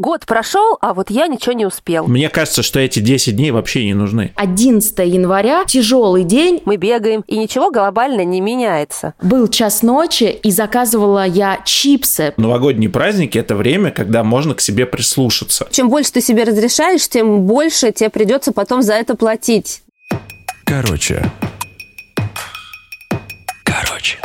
Год прошел, а вот я ничего не успел. Мне кажется, что эти 10 дней вообще не нужны. 11 января, тяжелый день. Мы бегаем, и ничего глобально не меняется. Был час ночи, и заказывала я чипсы. Новогодние праздники – это время, когда можно к себе прислушаться. Чем больше ты себе разрешаешь, тем больше тебе придется потом за это платить. Короче. Короче.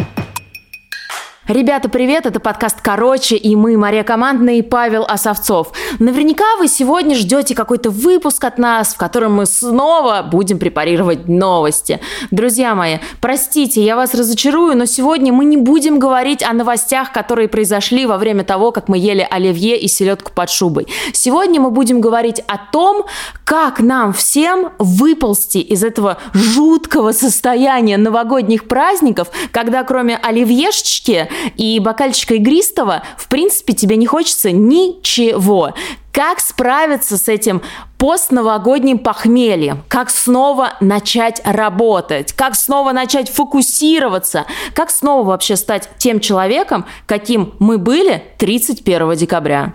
Ребята, привет! Это подкаст «Короче» и мы, Мария Командная и Павел Осовцов. Наверняка вы сегодня ждете какой-то выпуск от нас, в котором мы снова будем препарировать новости. Друзья мои, простите, я вас разочарую, но сегодня мы не будем говорить о новостях, которые произошли во время того, как мы ели оливье и селедку под шубой. Сегодня мы будем говорить о том, как нам всем выползти из этого жуткого состояния новогодних праздников, когда кроме оливьешечки и бокальчика игристого, в принципе, тебе не хочется ничего. Как справиться с этим постновогодним похмельем? Как снова начать работать? Как снова начать фокусироваться? Как снова вообще стать тем человеком, каким мы были 31 декабря?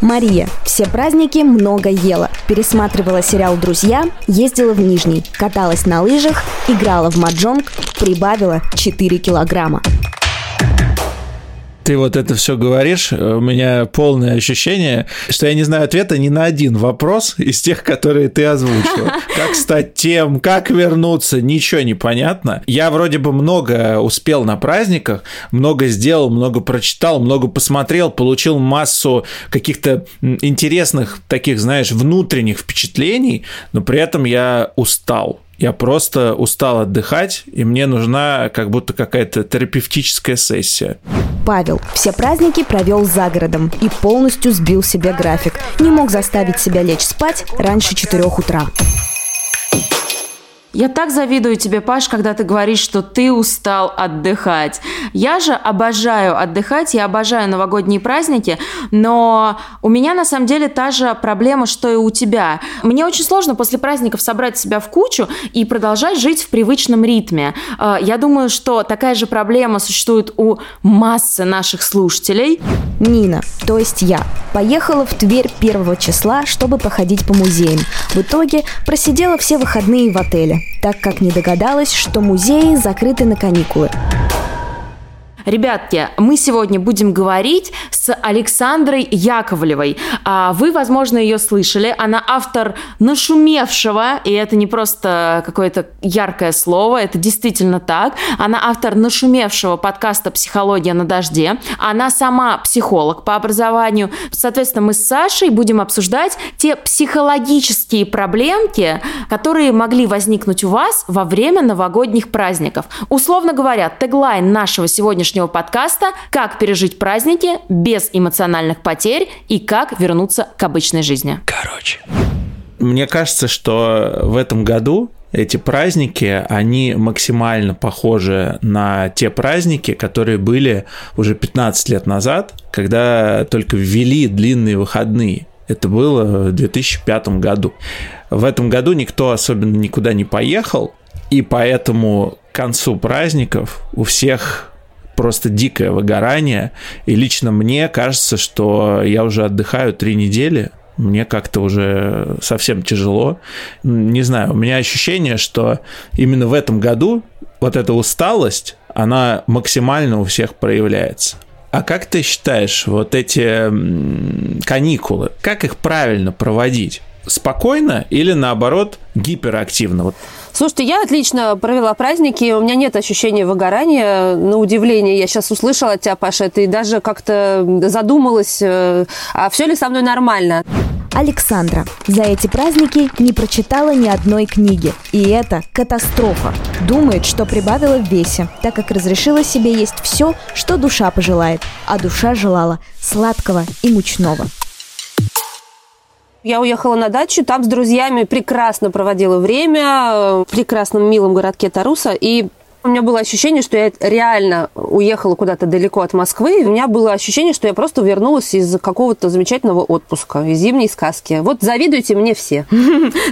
Мария. Все праздники много ела. Пересматривала сериал «Друзья», ездила в Нижний, каталась на лыжах, играла в маджонг, прибавила 4 килограмма ты вот это все говоришь, у меня полное ощущение, что я не знаю ответа ни на один вопрос из тех, которые ты озвучил. Как стать тем, как вернуться, ничего не понятно. Я вроде бы много успел на праздниках, много сделал, много прочитал, много посмотрел, получил массу каких-то интересных таких, знаешь, внутренних впечатлений, но при этом я устал. Я просто устал отдыхать, и мне нужна как будто какая-то терапевтическая сессия. Павел все праздники провел за городом и полностью сбил себе график. Не мог заставить себя лечь спать раньше 4 утра. Я так завидую тебе, Паш, когда ты говоришь, что ты устал отдыхать. Я же обожаю отдыхать, я обожаю новогодние праздники, но у меня на самом деле та же проблема, что и у тебя. Мне очень сложно после праздников собрать себя в кучу и продолжать жить в привычном ритме. Э, я думаю, что такая же проблема существует у массы наших слушателей. Нина, то есть я, поехала в Тверь первого числа, чтобы походить по музеям. В итоге просидела все выходные в отеле так как не догадалась, что музеи закрыты на каникулы. Ребятки, мы сегодня будем говорить с Александрой Яковлевой. А вы, возможно, ее слышали. Она автор нашумевшего, и это не просто какое-то яркое слово, это действительно так. Она автор нашумевшего подкаста «Психология на дожде». Она сама психолог по образованию. Соответственно, мы с Сашей будем обсуждать те психологические проблемки, которые могли возникнуть у вас во время новогодних праздников. Условно говоря, теглайн нашего сегодняшнего сегодняшнего подкаста «Как пережить праздники без эмоциональных потерь и как вернуться к обычной жизни». Короче. Мне кажется, что в этом году эти праздники, они максимально похожи на те праздники, которые были уже 15 лет назад, когда только ввели длинные выходные. Это было в 2005 году. В этом году никто особенно никуда не поехал, и поэтому к концу праздников у всех просто дикое выгорание. И лично мне кажется, что я уже отдыхаю три недели, мне как-то уже совсем тяжело. Не знаю, у меня ощущение, что именно в этом году вот эта усталость, она максимально у всех проявляется. А как ты считаешь, вот эти каникулы, как их правильно проводить? Спокойно или наоборот гиперактивно? Вот Слушайте, я отлично провела праздники, у меня нет ощущения выгорания. На удивление, я сейчас услышала от тебя, Паша, ты даже как-то задумалась, э, а все ли со мной нормально? Александра за эти праздники не прочитала ни одной книги. И это катастрофа. Думает, что прибавила в весе, так как разрешила себе есть все, что душа пожелает. А душа желала сладкого и мучного. Я уехала на дачу, там с друзьями прекрасно проводила время в прекрасном милом городке Таруса. И У меня было ощущение, что я реально уехала куда-то далеко от Москвы. У меня было ощущение, что я просто вернулась из какого-то замечательного отпуска, из зимней сказки. Вот завидуйте мне все.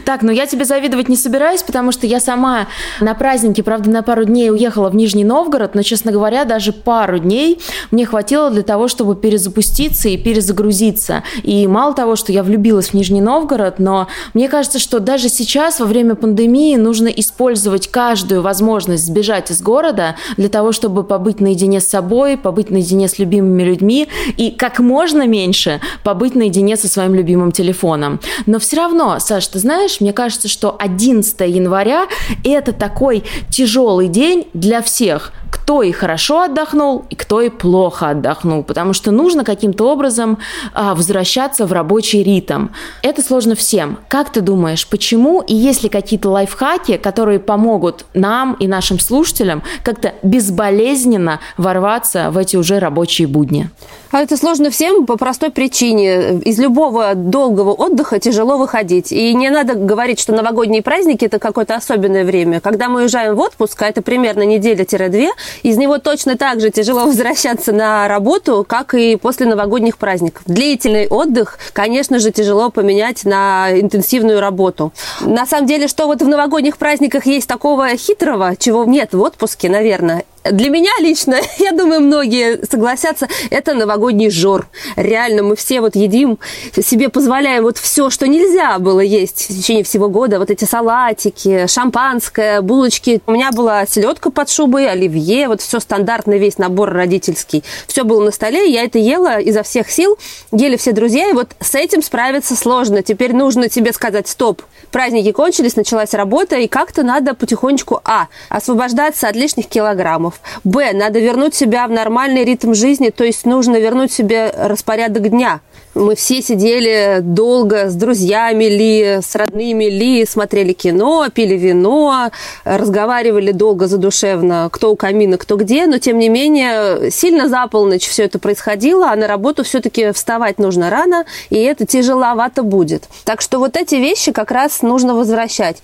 Так, ну я тебе завидовать не собираюсь, потому что я сама на празднике, правда, на пару дней уехала в Нижний Новгород, но, честно говоря, даже пару дней мне хватило для того, чтобы перезапуститься и перезагрузиться. И мало того, что я влюбилась в Нижний Новгород, но мне кажется, что даже сейчас, во время пандемии, нужно использовать каждую возможность сбежать из города для того, чтобы побыть наедине с собой, побыть наедине с любимыми людьми и как можно меньше побыть наедине со своим любимым телефоном. Но все равно, Саш, ты знаешь, мне кажется, что 11 января – это такой тяжелый день для всех – кто и хорошо отдохнул, и кто и плохо отдохнул, потому что нужно каким-то образом а, возвращаться в рабочий ритм. Это сложно всем. Как ты думаешь, почему и есть ли какие-то лайфхаки, которые помогут нам и нашим слушателям как-то безболезненно ворваться в эти уже рабочие будни? А это сложно всем по простой причине. Из любого долгого отдыха тяжело выходить. И не надо говорить, что новогодние праздники – это какое-то особенное время. Когда мы уезжаем в отпуск, а это примерно неделя-две, из него точно так же тяжело возвращаться на работу, как и после новогодних праздников. Длительный отдых, конечно же, тяжело поменять на интенсивную работу. На самом деле, что вот в новогодних праздниках есть такого хитрого, чего нет в отпуске, наверное, для меня лично, я думаю, многие согласятся, это новогодний жор. Реально, мы все вот едим, себе позволяем вот все, что нельзя было есть в течение всего года. Вот эти салатики, шампанское, булочки. У меня была селедка под шубой, оливье, вот все стандартный весь набор родительский. Все было на столе, я это ела изо всех сил. Ели все друзья, и вот с этим справиться сложно. Теперь нужно тебе сказать, стоп, праздники кончились, началась работа, и как-то надо потихонечку, а, освобождаться от лишних килограммов, часов. Б. Надо вернуть себя в нормальный ритм жизни, то есть нужно вернуть себе распорядок дня. Мы все сидели долго с друзьями ли, с родными ли, смотрели кино, пили вино, разговаривали долго задушевно, кто у камина, кто где, но тем не менее сильно за полночь все это происходило, а на работу все-таки вставать нужно рано, и это тяжеловато будет. Так что вот эти вещи как раз нужно возвращать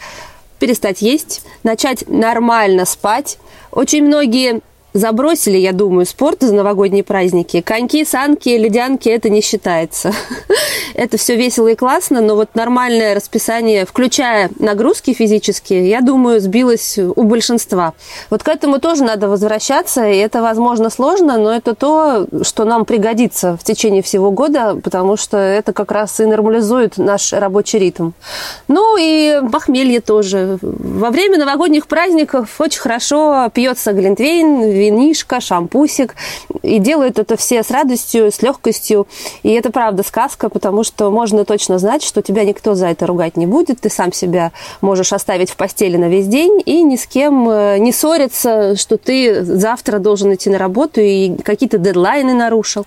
перестать есть, начать нормально спать. Очень многие забросили, я думаю, спорт за новогодние праздники. Коньки, санки, ледянки – это не считается. это все весело и классно, но вот нормальное расписание, включая нагрузки физические, я думаю, сбилось у большинства. Вот к этому тоже надо возвращаться, и это, возможно, сложно, но это то, что нам пригодится в течение всего года, потому что это как раз и нормализует наш рабочий ритм. Ну и похмелье тоже. Во время новогодних праздников очень хорошо пьется глинтвейн, винишко, шампусик. И делают это все с радостью, с легкостью. И это правда сказка, потому что можно точно знать, что тебя никто за это ругать не будет. Ты сам себя можешь оставить в постели на весь день и ни с кем э, не ссориться, что ты завтра должен идти на работу и какие-то дедлайны нарушил.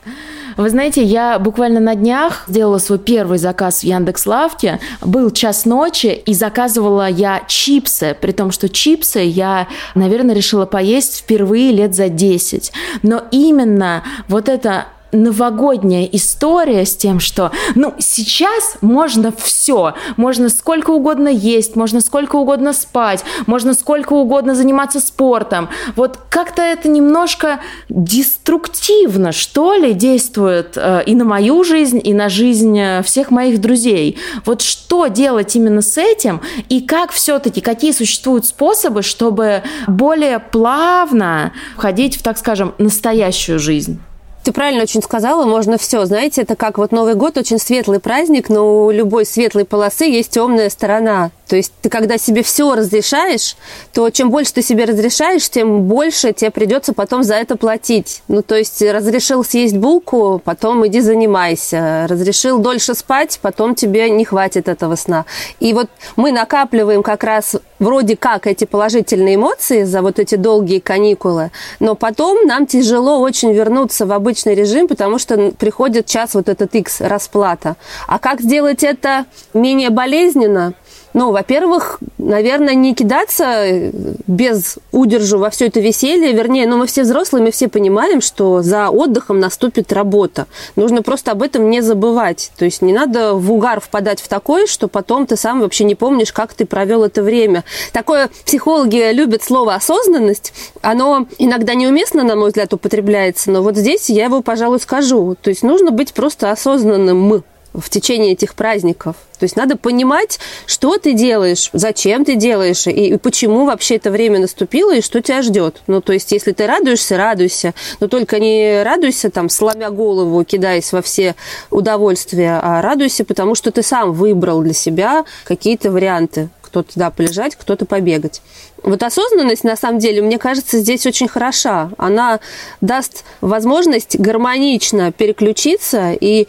Вы знаете, я буквально на днях сделала свой первый заказ в Яндекс Лавке. Был час ночи, и заказывала я чипсы, при том, что чипсы я, наверное, решила поесть впервые лет за 10. Но именно вот это новогодняя история с тем, что, ну, сейчас можно все, можно сколько угодно есть, можно сколько угодно спать, можно сколько угодно заниматься спортом. Вот как-то это немножко деструктивно, что ли, действует э, и на мою жизнь, и на жизнь э, всех моих друзей. Вот что делать именно с этим, и как все-таки, какие существуют способы, чтобы более плавно входить в, так скажем, настоящую жизнь? Ты правильно очень сказала, можно все. Знаете, это как вот Новый год, очень светлый праздник, но у любой светлой полосы есть темная сторона. То есть ты когда себе все разрешаешь, то чем больше ты себе разрешаешь, тем больше тебе придется потом за это платить. Ну, то есть разрешил съесть булку, потом иди занимайся. Разрешил дольше спать, потом тебе не хватит этого сна. И вот мы накапливаем как раз вроде как эти положительные эмоции за вот эти долгие каникулы, но потом нам тяжело очень вернуться в обычный режим, потому что приходит час вот этот X расплата. А как сделать это менее болезненно? Ну, во-первых, наверное, не кидаться без удержу во все это веселье. Вернее, ну, мы все взрослые, мы все понимаем, что за отдыхом наступит работа. Нужно просто об этом не забывать. То есть не надо в угар впадать в такой, что потом ты сам вообще не помнишь, как ты провел это время. Такое психологи любят слово осознанность. Оно иногда неуместно, на мой взгляд, употребляется, но вот здесь я его, пожалуй, скажу. То есть нужно быть просто осознанным в течение этих праздников. То есть надо понимать, что ты делаешь, зачем ты делаешь, и почему вообще это время наступило, и что тебя ждет. Ну, то есть, если ты радуешься, радуйся, но только не радуйся там, сломя голову, кидаясь во все удовольствия, а радуйся, потому что ты сам выбрал для себя какие-то варианты. Кто-то, да, полежать, кто-то побегать. Вот осознанность, на самом деле, мне кажется, здесь очень хороша. Она даст возможность гармонично переключиться и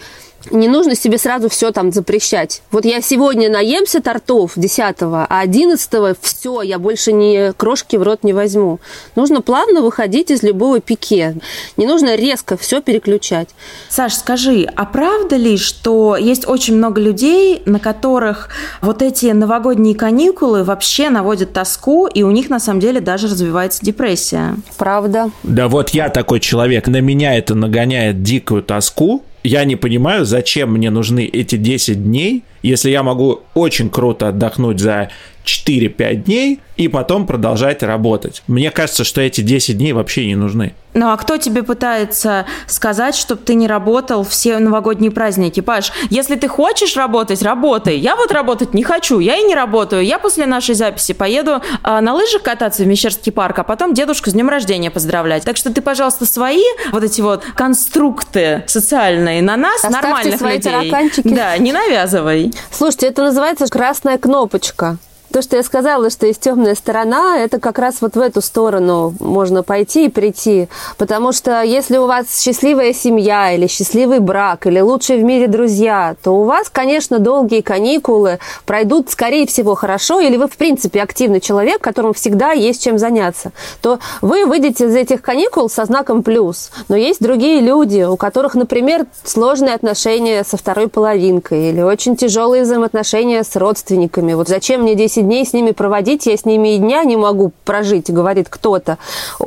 не нужно себе сразу все там запрещать. Вот я сегодня наемся тортов 10 а 11 все, я больше ни крошки в рот не возьму. Нужно плавно выходить из любого пике. Не нужно резко все переключать. Саш, скажи, а правда ли, что есть очень много людей, на которых вот эти новогодние каникулы вообще наводят тоску, и у них на самом деле даже развивается депрессия? Правда. Да вот я такой человек, на меня это нагоняет дикую тоску, я не понимаю, зачем мне нужны эти 10 дней, если я могу очень круто отдохнуть за 4-5 дней и потом продолжать работать. Мне кажется, что эти 10 дней вообще не нужны. Ну а кто тебе пытается сказать, чтобы ты не работал все новогодние праздники? Паш, если ты хочешь работать, работай. Я вот работать не хочу, я и не работаю. Я после нашей записи поеду а, на лыжах кататься в Мещерский парк, а потом дедушку с днем рождения поздравлять. Так что ты, пожалуйста, свои вот эти вот конструкты социальные на нас, Оставьте нормальных свои людей. тараканчики. Да, не навязывай. Слушайте, это называется красная кнопочка. То, что я сказала, что есть темная сторона, это как раз вот в эту сторону можно пойти и прийти. Потому что если у вас счастливая семья или счастливый брак, или лучшие в мире друзья, то у вас, конечно, долгие каникулы пройдут, скорее всего, хорошо, или вы, в принципе, активный человек, которому всегда есть чем заняться, то вы выйдете из этих каникул со знаком плюс. Но есть другие люди, у которых, например, сложные отношения со второй половинкой или очень тяжелые взаимоотношения с родственниками. Вот зачем мне 10 дней с ними проводить, я с ними и дня не могу прожить, говорит кто-то.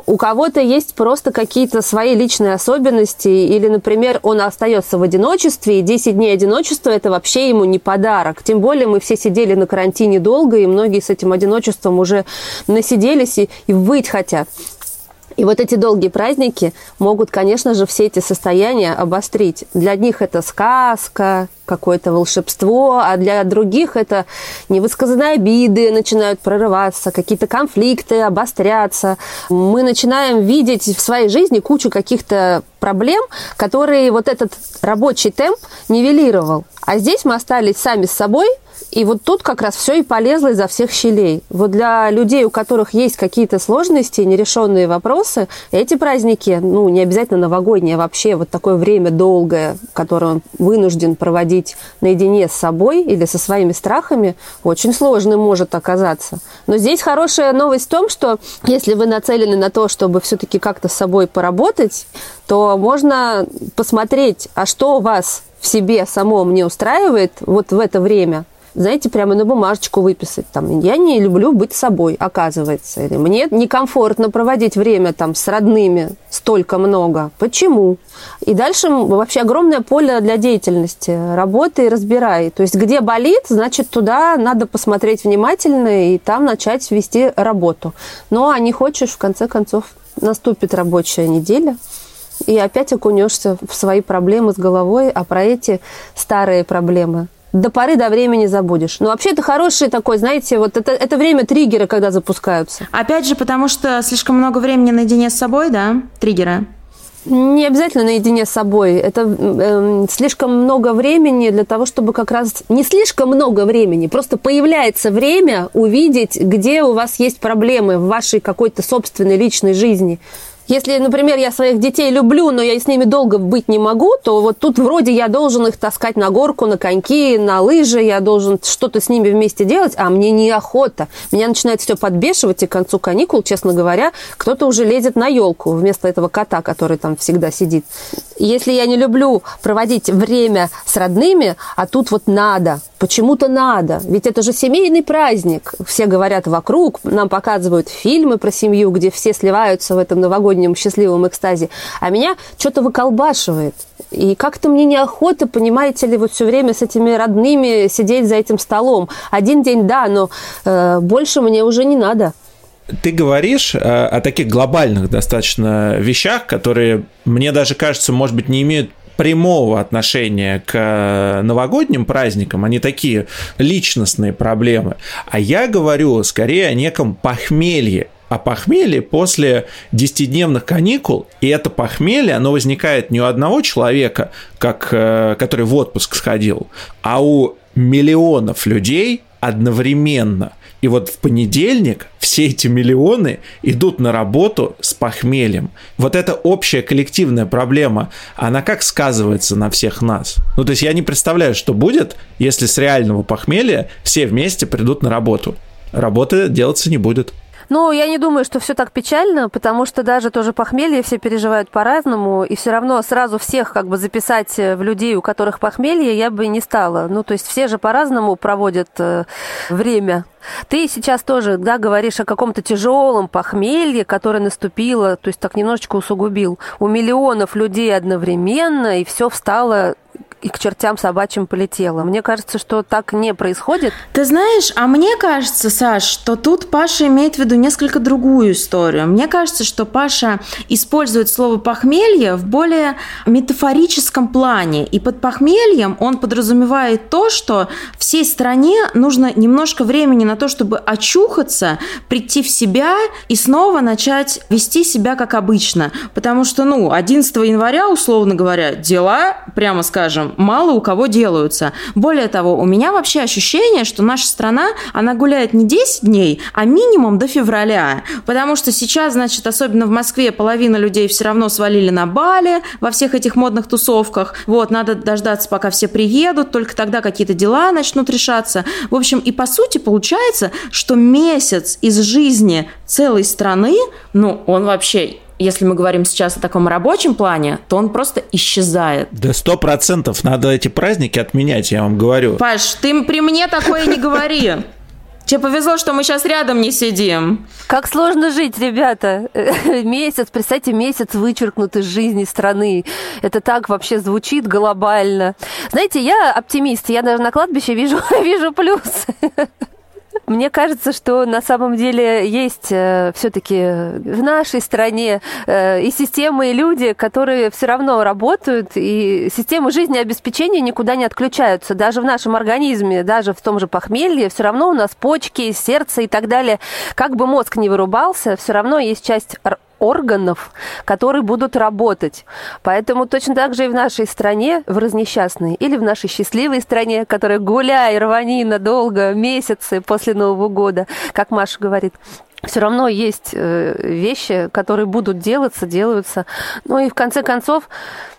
У кого-то есть просто какие-то свои личные особенности, или, например, он остается в одиночестве, и 10 дней одиночества – это вообще ему не подарок. Тем более мы все сидели на карантине долго, и многие с этим одиночеством уже насиделись и, и выть хотят. И вот эти долгие праздники могут, конечно же, все эти состояния обострить. Для одних это сказка, какое-то волшебство, а для других это невысказанные обиды начинают прорываться, какие-то конфликты обостряться. Мы начинаем видеть в своей жизни кучу каких-то проблем, которые вот этот рабочий темп нивелировал. А здесь мы остались сами с собой – и вот тут как раз все и полезло изо всех щелей. Вот для людей, у которых есть какие-то сложности, нерешенные вопросы, эти праздники, ну, не обязательно новогодние, а вообще вот такое время долгое, которое он вынужден проводить наедине с собой или со своими страхами, очень сложным может оказаться. Но здесь хорошая новость в том, что если вы нацелены на то, чтобы все-таки как-то с собой поработать, то можно посмотреть, а что у вас в себе самом не устраивает вот в это время – знаете, прямо на бумажечку выписать. Там, я не люблю быть собой, оказывается. Или мне некомфортно проводить время там с родными столько много. Почему? И дальше вообще огромное поле для деятельности. Работай, разбирай. То есть где болит, значит, туда надо посмотреть внимательно и там начать вести работу. Ну, а не хочешь, в конце концов, наступит рабочая неделя, и опять окунешься в свои проблемы с головой, а про эти старые проблемы до поры до времени забудешь. Но вообще это хороший такой, знаете, вот это, это время триггера, когда запускаются. Опять же, потому что слишком много времени наедине с собой, да, триггеры? Не обязательно наедине с собой. Это э, слишком много времени для того, чтобы как раз... Не слишком много времени, просто появляется время увидеть, где у вас есть проблемы в вашей какой-то собственной личной жизни. Если, например, я своих детей люблю, но я с ними долго быть не могу, то вот тут вроде я должен их таскать на горку, на коньки, на лыжи, я должен что-то с ними вместе делать, а мне неохота. Меня начинает все подбешивать, и к концу каникул, честно говоря, кто-то уже лезет на елку вместо этого кота, который там всегда сидит. Если я не люблю проводить время с родными, а тут вот надо, почему-то надо, ведь это же семейный праздник. Все говорят вокруг, нам показывают фильмы про семью, где все сливаются в этом новогоднем новогоднем счастливом экстазе, а меня что-то выколбашивает. И как-то мне неохота, понимаете ли, вот все время с этими родными сидеть за этим столом. Один день, да, но э, больше мне уже не надо. Ты говоришь э, о таких глобальных достаточно вещах, которые, мне даже кажется, может быть, не имеют прямого отношения к э, новогодним праздникам, они такие личностные проблемы. А я говорю скорее о неком похмелье о похмелье после 10-дневных каникул, и это похмелье, оно возникает не у одного человека, как, э, который в отпуск сходил, а у миллионов людей одновременно. И вот в понедельник все эти миллионы идут на работу с похмельем. Вот эта общая коллективная проблема, она как сказывается на всех нас? Ну, то есть я не представляю, что будет, если с реального похмелья все вместе придут на работу. Работы делаться не будет. Ну, я не думаю, что все так печально, потому что даже тоже похмелье все переживают по-разному, и все равно сразу всех как бы записать в людей, у которых похмелье, я бы не стала. Ну, то есть все же по-разному проводят э, время. Ты сейчас тоже, да, говоришь о каком-то тяжелом похмелье, которое наступило, то есть так немножечко усугубил. У миллионов людей одновременно, и все встало и к чертям собачьим полетела. Мне кажется, что так не происходит. Ты знаешь, а мне кажется, Саш, что тут Паша имеет в виду несколько другую историю. Мне кажется, что Паша использует слово похмелье в более метафорическом плане. И под похмельем он подразумевает то, что всей стране нужно немножко времени на то, чтобы очухаться, прийти в себя и снова начать вести себя как обычно. Потому что, ну, 11 января, условно говоря, дела, прямо скажем, мало у кого делаются. Более того, у меня вообще ощущение, что наша страна, она гуляет не 10 дней, а минимум до февраля. Потому что сейчас, значит, особенно в Москве, половина людей все равно свалили на Бали во всех этих модных тусовках. Вот, надо дождаться, пока все приедут, только тогда какие-то дела начнут решаться. В общем, и по сути получается, что месяц из жизни целой страны, ну, он вообще если мы говорим сейчас о таком рабочем плане, то он просто исчезает. Да сто процентов надо эти праздники отменять, я вам говорю. Паш, ты при мне такое не говори. Тебе повезло, что мы сейчас рядом не сидим. Как сложно жить, ребята. Месяц, представьте, месяц вычеркнут из жизни страны. Это так вообще звучит глобально. Знаете, я оптимист. Я даже на кладбище вижу, вижу плюсы. Мне кажется, что на самом деле есть э, все-таки в нашей стране э, и системы, и люди, которые все равно работают, и системы жизнеобеспечения никуда не отключаются. Даже в нашем организме, даже в том же похмелье, все равно у нас почки, сердце и так далее. Как бы мозг не вырубался, все равно есть часть органов, которые будут работать. Поэтому точно так же и в нашей стране, в разнесчастной, или в нашей счастливой стране, которая гуляй, рвани надолго, месяцы после Нового года, как Маша говорит, все равно есть э, вещи, которые будут делаться, делаются. Ну и в конце концов,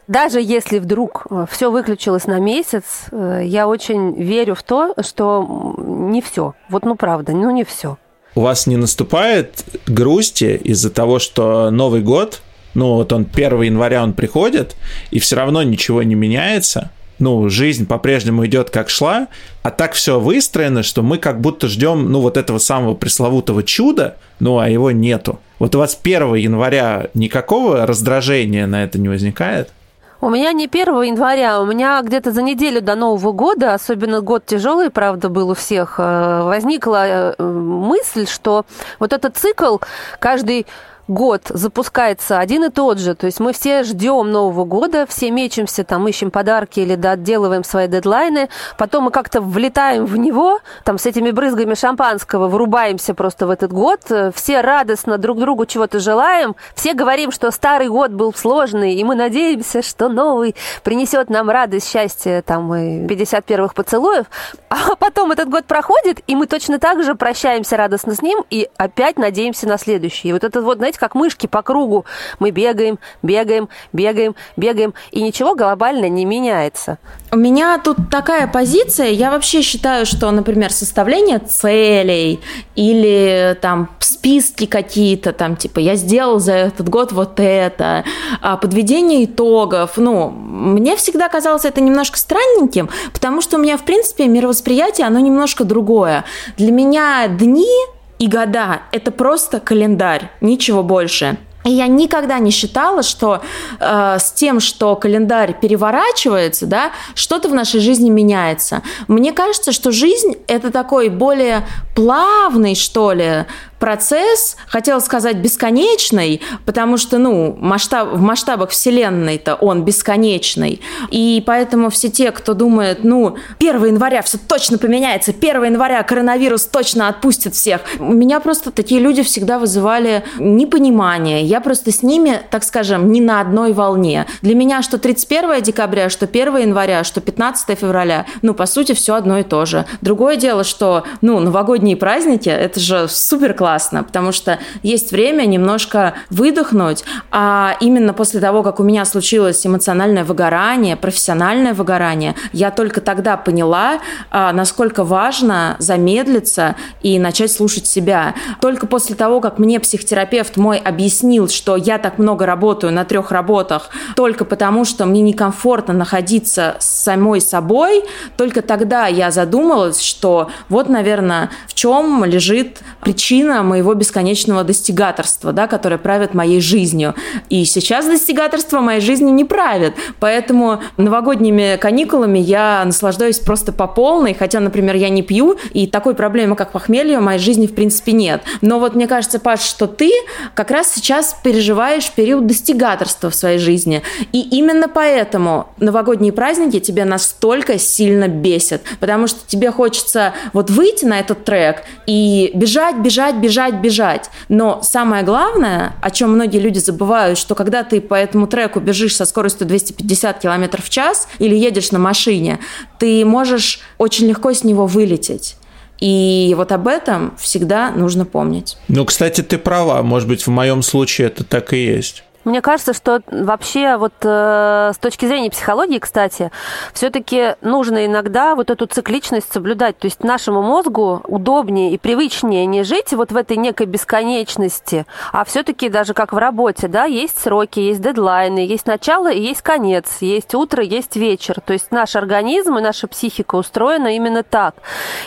даже если вдруг э, все выключилось на месяц, э, я очень верю в то, что не все. Вот ну правда, ну не все у вас не наступает грусти из-за того, что Новый год, ну вот он 1 января он приходит, и все равно ничего не меняется, ну, жизнь по-прежнему идет как шла, а так все выстроено, что мы как будто ждем, ну, вот этого самого пресловутого чуда, ну, а его нету. Вот у вас 1 января никакого раздражения на это не возникает? У меня не 1 января, у меня где-то за неделю до Нового года, особенно год тяжелый, правда, был у всех, э, возникла э, мысль, что вот этот цикл каждый год запускается один и тот же. То есть мы все ждем Нового года, все мечемся, там ищем подарки или доотделываем свои дедлайны. Потом мы как-то влетаем в него, там с этими брызгами шампанского вырубаемся просто в этот год. Все радостно друг другу чего-то желаем. Все говорим, что старый год был сложный, и мы надеемся, что новый принесет нам радость, счастье, там, и 50 первых поцелуев. А потом этот год проходит, и мы точно так же прощаемся радостно с ним и опять надеемся на следующий. И вот этот вот, знаете, знаете, как мышки по кругу. Мы бегаем, бегаем, бегаем, бегаем, и ничего глобально не меняется. У меня тут такая позиция. Я вообще считаю, что, например, составление целей или там списки какие-то, там, типа, я сделал за этот год вот это, а, подведение итогов, ну, мне всегда казалось это немножко странненьким, потому что у меня, в принципе, мировосприятие, оно немножко другое. Для меня дни и года – это просто календарь, ничего больше. И я никогда не считала, что э, с тем, что календарь переворачивается, да, что-то в нашей жизни меняется. Мне кажется, что жизнь это такой более плавный, что ли, процесс, хотела сказать бесконечный, потому что, ну, масштаб, в масштабах Вселенной-то он бесконечный. И поэтому все те, кто думает, ну, 1 января все точно поменяется, 1 января коронавирус точно отпустит всех. У меня просто такие люди всегда вызывали непонимание. Я просто с ними, так скажем, не на одной волне. Для меня что 31 декабря, что 1 января, что 15 февраля, ну, по сути, все одно и то же. Другое дело, что, ну, новогодние праздники, это же супер классно классно, потому что есть время немножко выдохнуть, а именно после того, как у меня случилось эмоциональное выгорание, профессиональное выгорание, я только тогда поняла, а, насколько важно замедлиться и начать слушать себя. Только после того, как мне психотерапевт мой объяснил, что я так много работаю на трех работах только потому, что мне некомфортно находиться с самой собой, только тогда я задумалась, что вот, наверное, в чем лежит причина моего бесконечного достигаторства, да, которое правит моей жизнью. И сейчас достигаторство моей жизни не правит. Поэтому новогодними каникулами я наслаждаюсь просто по полной, хотя, например, я не пью, и такой проблемы, как похмелье, в моей жизни, в принципе, нет. Но вот мне кажется, Паш, что ты как раз сейчас переживаешь период достигаторства в своей жизни. И именно поэтому новогодние праздники тебя настолько сильно бесят, потому что тебе хочется вот выйти на этот трек и бежать, бежать, бежать, бежать, бежать. Но самое главное, о чем многие люди забывают, что когда ты по этому треку бежишь со скоростью 250 км в час или едешь на машине, ты можешь очень легко с него вылететь. И вот об этом всегда нужно помнить. Ну, кстати, ты права. Может быть, в моем случае это так и есть. Мне кажется, что вообще вот э, с точки зрения психологии, кстати, все-таки нужно иногда вот эту цикличность соблюдать. То есть нашему мозгу удобнее и привычнее не жить вот в этой некой бесконечности, а все-таки даже как в работе, да, есть сроки, есть дедлайны, есть начало и есть конец, есть утро, есть вечер. То есть наш организм и наша психика устроена именно так.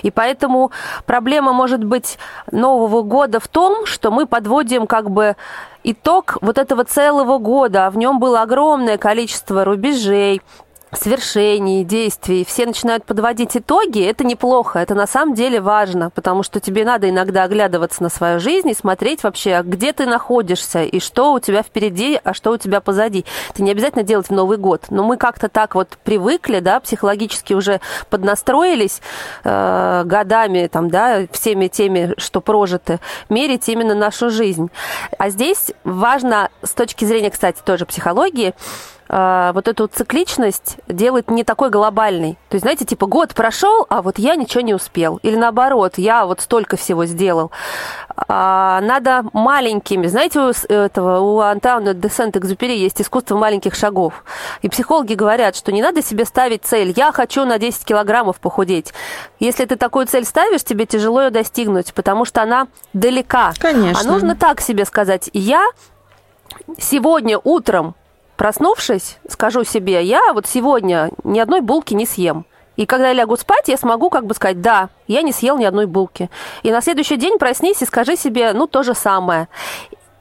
И поэтому проблема может быть Нового года в том, что мы подводим как бы итог вот этого целого года, а в нем было огромное количество рубежей, свершений, действий, все начинают подводить итоги, это неплохо, это на самом деле важно, потому что тебе надо иногда оглядываться на свою жизнь и смотреть вообще, где ты находишься и что у тебя впереди, а что у тебя позади. Это не обязательно делать в Новый год, но мы как-то так вот привыкли, да, психологически уже поднастроились э, годами, там, да, всеми теми, что прожиты, мерить именно нашу жизнь. А здесь важно с точки зрения, кстати, тоже психологии, э, вот эту цикличность делать не такой глобальной. То есть, знаете, типа год прошел, а вот я ничего не успел. Или наоборот, я вот столько всего сделал. А, надо маленькими. Знаете, у этого у Антуана де Сент-Экзюпери есть искусство маленьких шагов. И психологи говорят, что не надо себе ставить цель. Я хочу на 10 килограммов похудеть. Если ты такую цель ставишь, тебе тяжело ее достигнуть, потому что она далека. Конечно. А нужно так себе сказать. Я сегодня утром проснувшись, скажу себе, я вот сегодня ни одной булки не съем. И когда я лягу спать, я смогу как бы сказать, да, я не съел ни одной булки. И на следующий день проснись и скажи себе, ну, то же самое.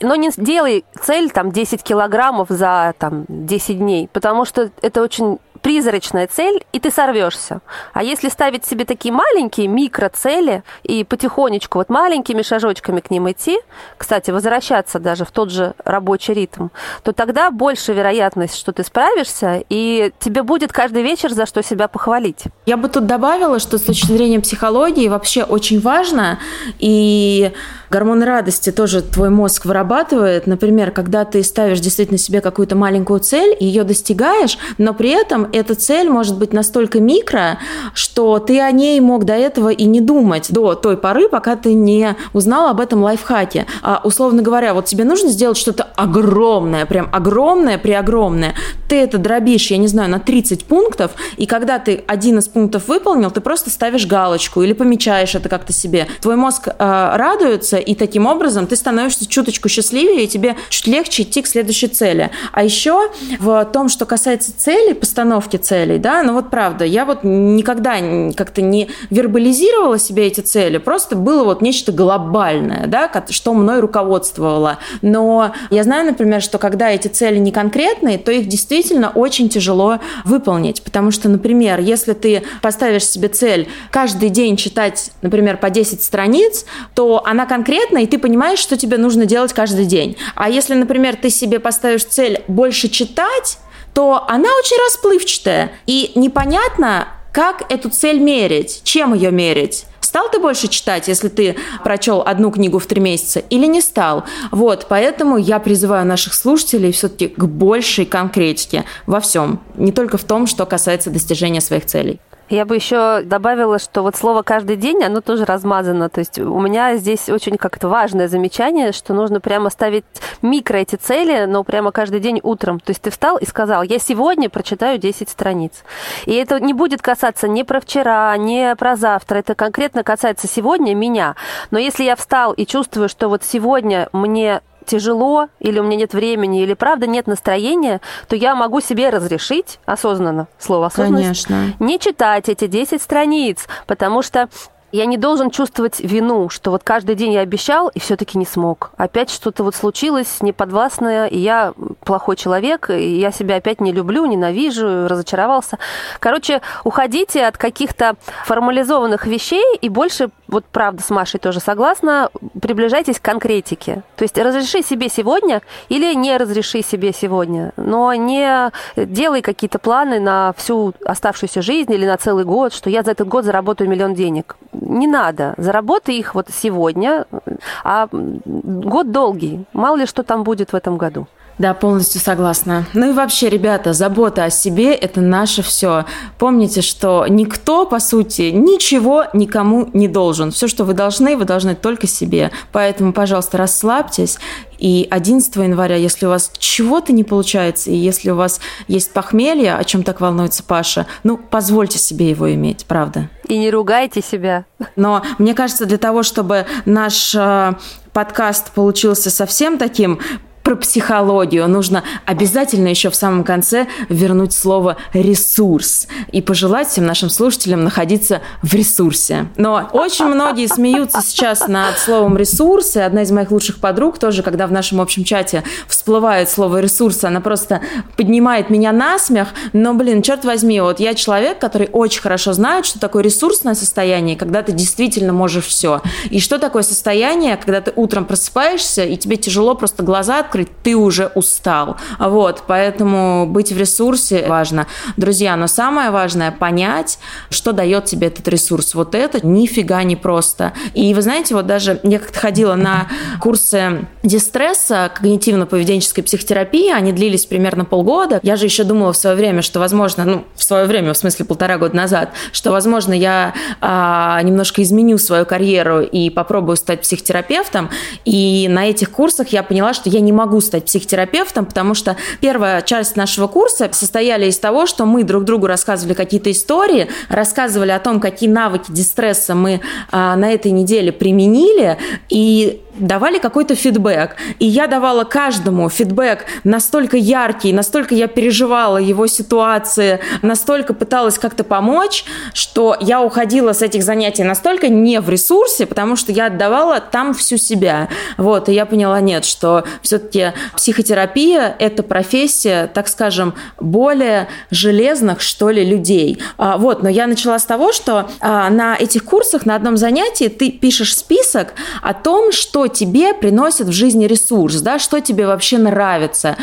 Но не делай цель там 10 килограммов за там 10 дней, потому что это очень призрачная цель, и ты сорвешься. А если ставить себе такие маленькие микроцели и потихонечку вот маленькими шажочками к ним идти, кстати, возвращаться даже в тот же рабочий ритм, то тогда больше вероятность, что ты справишься, и тебе будет каждый вечер за что себя похвалить. Я бы тут добавила, что с точки зрения психологии вообще очень важно, и гормон радости тоже твой мозг вырабатывает. Например, когда ты ставишь действительно себе какую-то маленькую цель, ее достигаешь, но при этом эта цель может быть настолько микро, что ты о ней мог до этого и не думать до той поры, пока ты не узнал об этом лайфхаке. А, условно говоря, вот тебе нужно сделать что-то огромное, прям огромное, преогромное. Ты это дробишь, я не знаю, на 30 пунктов, и когда ты один из пунктов выполнил, ты просто ставишь галочку или помечаешь это как-то себе. Твой мозг э, радуется, и таким образом ты становишься чуточку счастливее, и тебе чуть легче идти к следующей цели. А еще в том, что касается целей, постановки целей, да, ну вот правда, я вот никогда как-то не вербализировала себе эти цели, просто было вот нечто глобальное, да, что мной руководствовало. Но я знаю, например, что когда эти цели не конкретные, то их действительно очень тяжело выполнить, потому что, например, если ты поставишь себе цель каждый день читать, например, по 10 страниц, то она конкретная, и ты понимаешь, что тебе нужно делать каждый день. А если, например, ты себе поставишь цель больше читать, то она очень расплывчатая. И непонятно, как эту цель мерить, чем ее мерить. Стал ты больше читать, если ты прочел одну книгу в три месяца, или не стал? Вот, поэтому я призываю наших слушателей все-таки к большей конкретике во всем, не только в том, что касается достижения своих целей. Я бы еще добавила, что вот слово «каждый день», оно тоже размазано. То есть у меня здесь очень как-то важное замечание, что нужно прямо ставить микро эти цели, но прямо каждый день утром. То есть ты встал и сказал, я сегодня прочитаю 10 страниц. И это не будет касаться ни про вчера, ни про завтра. Это конкретно касается сегодня меня. Но если я встал и чувствую, что вот сегодня мне тяжело, или у меня нет времени, или правда нет настроения, то я могу себе разрешить осознанно, слово осознанность, Конечно. не читать эти 10 страниц, потому что я не должен чувствовать вину, что вот каждый день я обещал и все-таки не смог. Опять что-то вот случилось неподвластное, и я плохой человек, и я себя опять не люблю, ненавижу, разочаровался. Короче, уходите от каких-то формализованных вещей и больше, вот правда с Машей тоже согласна, приближайтесь к конкретике. То есть разреши себе сегодня или не разреши себе сегодня, но не делай какие-то планы на всю оставшуюся жизнь или на целый год, что я за этот год заработаю миллион денег не надо. Заработай их вот сегодня, а год долгий. Мало ли что там будет в этом году. Да, полностью согласна. Ну и вообще, ребята, забота о себе – это наше все. Помните, что никто, по сути, ничего никому не должен. Все, что вы должны, вы должны только себе. Поэтому, пожалуйста, расслабьтесь. И 11 января, если у вас чего-то не получается, и если у вас есть похмелье, о чем так волнуется Паша, ну, позвольте себе его иметь, правда. И не ругайте себя. Но мне кажется, для того, чтобы наш э, подкаст получился совсем таким про психологию. Нужно обязательно еще в самом конце вернуть слово «ресурс» и пожелать всем нашим слушателям находиться в ресурсе. Но очень многие смеются сейчас над словом «ресурс», и одна из моих лучших подруг тоже, когда в нашем общем чате всплывает слово «ресурс», она просто поднимает меня на смех, но, блин, черт возьми, вот я человек, который очень хорошо знает, что такое ресурсное состояние, когда ты действительно можешь все. И что такое состояние, когда ты утром просыпаешься, и тебе тяжело просто глаза открыть, ты уже устал. Вот, поэтому быть в ресурсе важно. Друзья, но самое важное понять, что дает тебе этот ресурс. Вот это нифига не просто. И вы знаете, вот даже я как-то ходила на курсы дистресса, когнитивно-поведенческой психотерапии, они длились примерно полгода. Я же еще думала в свое время, что, возможно, ну, в свое время, в смысле полтора года назад, что, возможно, я а, немножко изменю свою карьеру и попробую стать психотерапевтом. И на этих курсах я поняла, что я не могу стать психотерапевтом, потому что первая часть нашего курса состояла из того, что мы друг другу рассказывали какие-то истории, рассказывали о том, какие навыки дистресса мы а, на этой неделе применили, и давали какой-то фидбэк. И я давала каждому фидбэк настолько яркий, настолько я переживала его ситуации, настолько пыталась как-то помочь, что я уходила с этих занятий настолько не в ресурсе, потому что я отдавала там всю себя. Вот, и я поняла, нет, что все-таки психотерапия – это профессия, так скажем, более железных, что ли, людей. А, вот, но я начала с того, что а, на этих курсах, на одном занятии ты пишешь список о том, что тебе приносит в жизни ресурс, да, что тебе вообще нравится.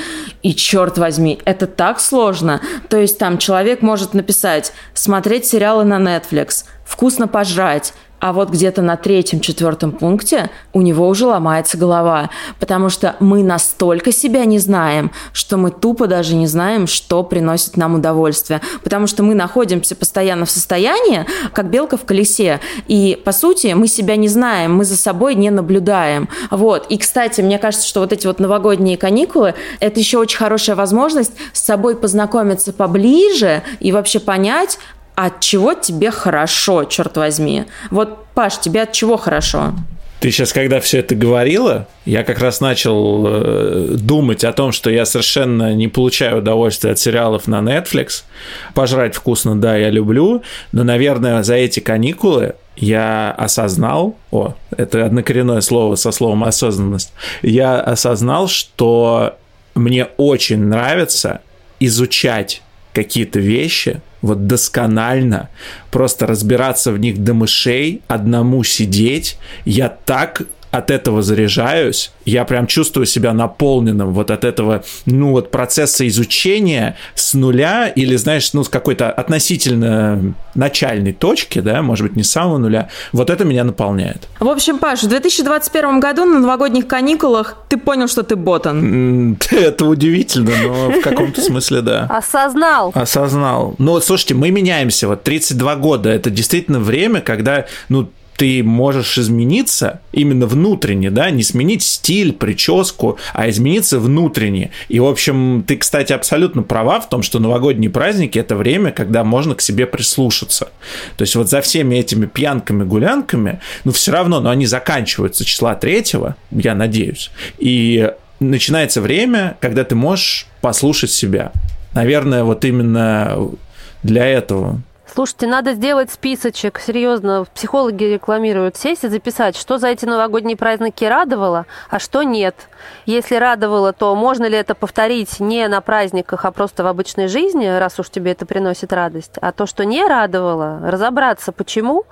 И черт возьми, это так сложно. То есть там человек может написать, смотреть сериалы на Netflix, вкусно пожрать, а вот где-то на третьем-четвертом пункте у него уже ломается голова, потому что мы настолько себя не знаем, что мы тупо даже не знаем, что приносит нам удовольствие, потому что мы находимся постоянно в состоянии, как белка в колесе, и, по сути, мы себя не знаем, мы за собой не наблюдаем. Вот. И, кстати, мне кажется, что вот эти вот новогодние каникулы – это еще очень хорошая возможность с собой познакомиться поближе и вообще понять, от чего тебе хорошо, черт возьми. Вот, Паш, тебе от чего хорошо? Ты сейчас, когда все это говорила, я как раз начал э, думать о том, что я совершенно не получаю удовольствия от сериалов на Netflix. Пожрать вкусно, да, я люблю, но, наверное, за эти каникулы я осознал, о, это однокоренное слово со словом осознанность, я осознал, что мне очень нравится изучать какие-то вещи, вот досконально, просто разбираться в них до мышей, одному сидеть. Я так от этого заряжаюсь, я прям чувствую себя наполненным вот от этого, ну вот процесса изучения с нуля или, знаешь, ну с какой-то относительно начальной точки, да, может быть, не с самого нуля, вот это меня наполняет. В общем, Паш, в 2021 году на новогодних каникулах ты понял, что ты ботан. Это удивительно, но в каком-то смысле да. Осознал. Осознал. Ну вот, слушайте, мы меняемся, вот 32 года, это действительно время, когда, ну, ты можешь измениться именно внутренне, да, не сменить стиль, прическу, а измениться внутренне. И, в общем, ты, кстати, абсолютно права в том, что новогодние праздники – это время, когда можно к себе прислушаться. То есть вот за всеми этими пьянками, гулянками, ну, все равно, но они заканчиваются числа третьего, я надеюсь, и начинается время, когда ты можешь послушать себя. Наверное, вот именно для этого Слушайте, надо сделать списочек, серьезно, психологи рекламируют, сесть и записать, что за эти новогодние праздники радовало, а что нет. Если радовало, то можно ли это повторить не на праздниках, а просто в обычной жизни, раз уж тебе это приносит радость. А то, что не радовало, разобраться, почему,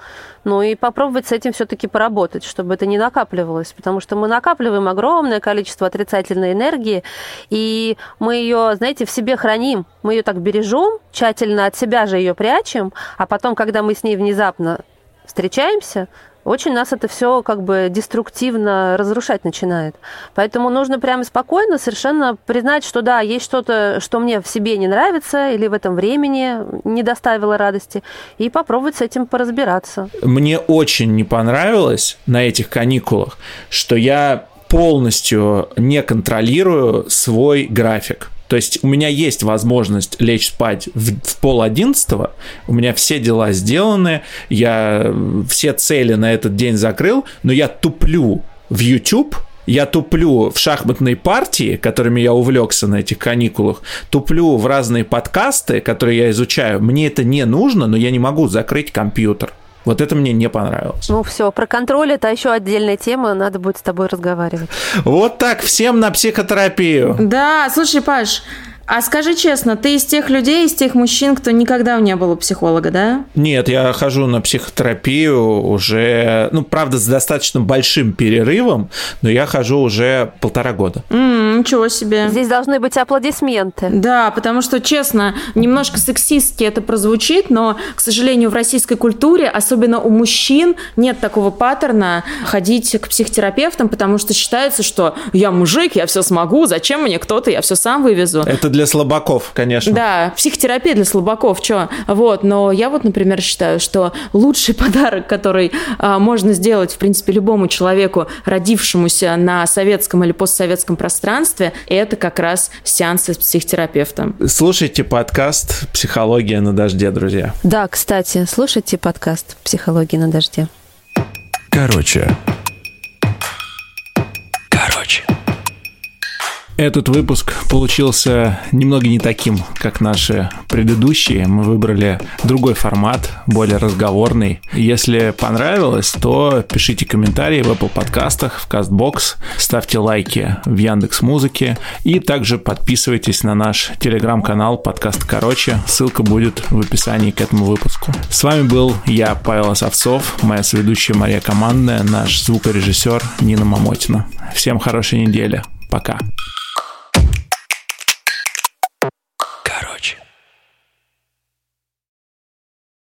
ну и попробовать с этим все-таки поработать, чтобы это не накапливалось, потому что мы накапливаем огромное количество отрицательной энергии, и мы ее, знаете, в себе храним, мы ее так бережем, тщательно от себя же ее прячем, а потом, когда мы с ней внезапно встречаемся, очень нас это все как бы деструктивно разрушать начинает. Поэтому нужно прямо спокойно совершенно признать, что да, есть что-то, что мне в себе не нравится или в этом времени не доставило радости, и попробовать с этим поразбираться. Мне очень не понравилось на этих каникулах, что я полностью не контролирую свой график. То есть у меня есть возможность лечь спать в, в пол одиннадцатого, у меня все дела сделаны, я все цели на этот день закрыл, но я туплю в YouTube, я туплю в шахматной партии, которыми я увлекся на этих каникулах, туплю в разные подкасты, которые я изучаю. Мне это не нужно, но я не могу закрыть компьютер. Вот это мне не понравилось. Ну все, про контроль это еще отдельная тема, надо будет с тобой разговаривать. Вот так, всем на психотерапию. Да, слушай, Паш, а скажи честно, ты из тех людей, из тех мужчин, кто никогда не был у психолога, да? Нет, я хожу на психотерапию уже, ну, правда, с достаточно большим перерывом, но я хожу уже полтора года. М-м, ничего себе. Здесь должны быть аплодисменты. Да, потому что, честно, немножко сексистски это прозвучит, но, к сожалению, в российской культуре, особенно у мужчин, нет такого паттерна ходить к психотерапевтам, потому что считается, что я мужик, я все смогу, зачем мне кто-то, я все сам вывезу. Это для слабаков, конечно. Да, психотерапия для слабаков, что? Вот, но я вот, например, считаю, что лучший подарок, который а, можно сделать, в принципе, любому человеку, родившемуся на советском или постсоветском пространстве, это как раз сеансы с психотерапевтом. Слушайте подкаст «Психология на дожде», друзья. Да, кстати, слушайте подкаст «Психология на дожде». Короче. Короче. Этот выпуск получился немного не таким, как наши предыдущие. Мы выбрали другой формат, более разговорный. Если понравилось, то пишите комментарии в Apple подкастах, в CastBox, ставьте лайки в Яндекс Музыке и также подписывайтесь на наш телеграм-канал подкаст Короче. Ссылка будет в описании к этому выпуску. С вами был я, Павел Осовцов, моя соведущая Мария Командная, наш звукорежиссер Нина Мамотина. Всем хорошей недели. Пока.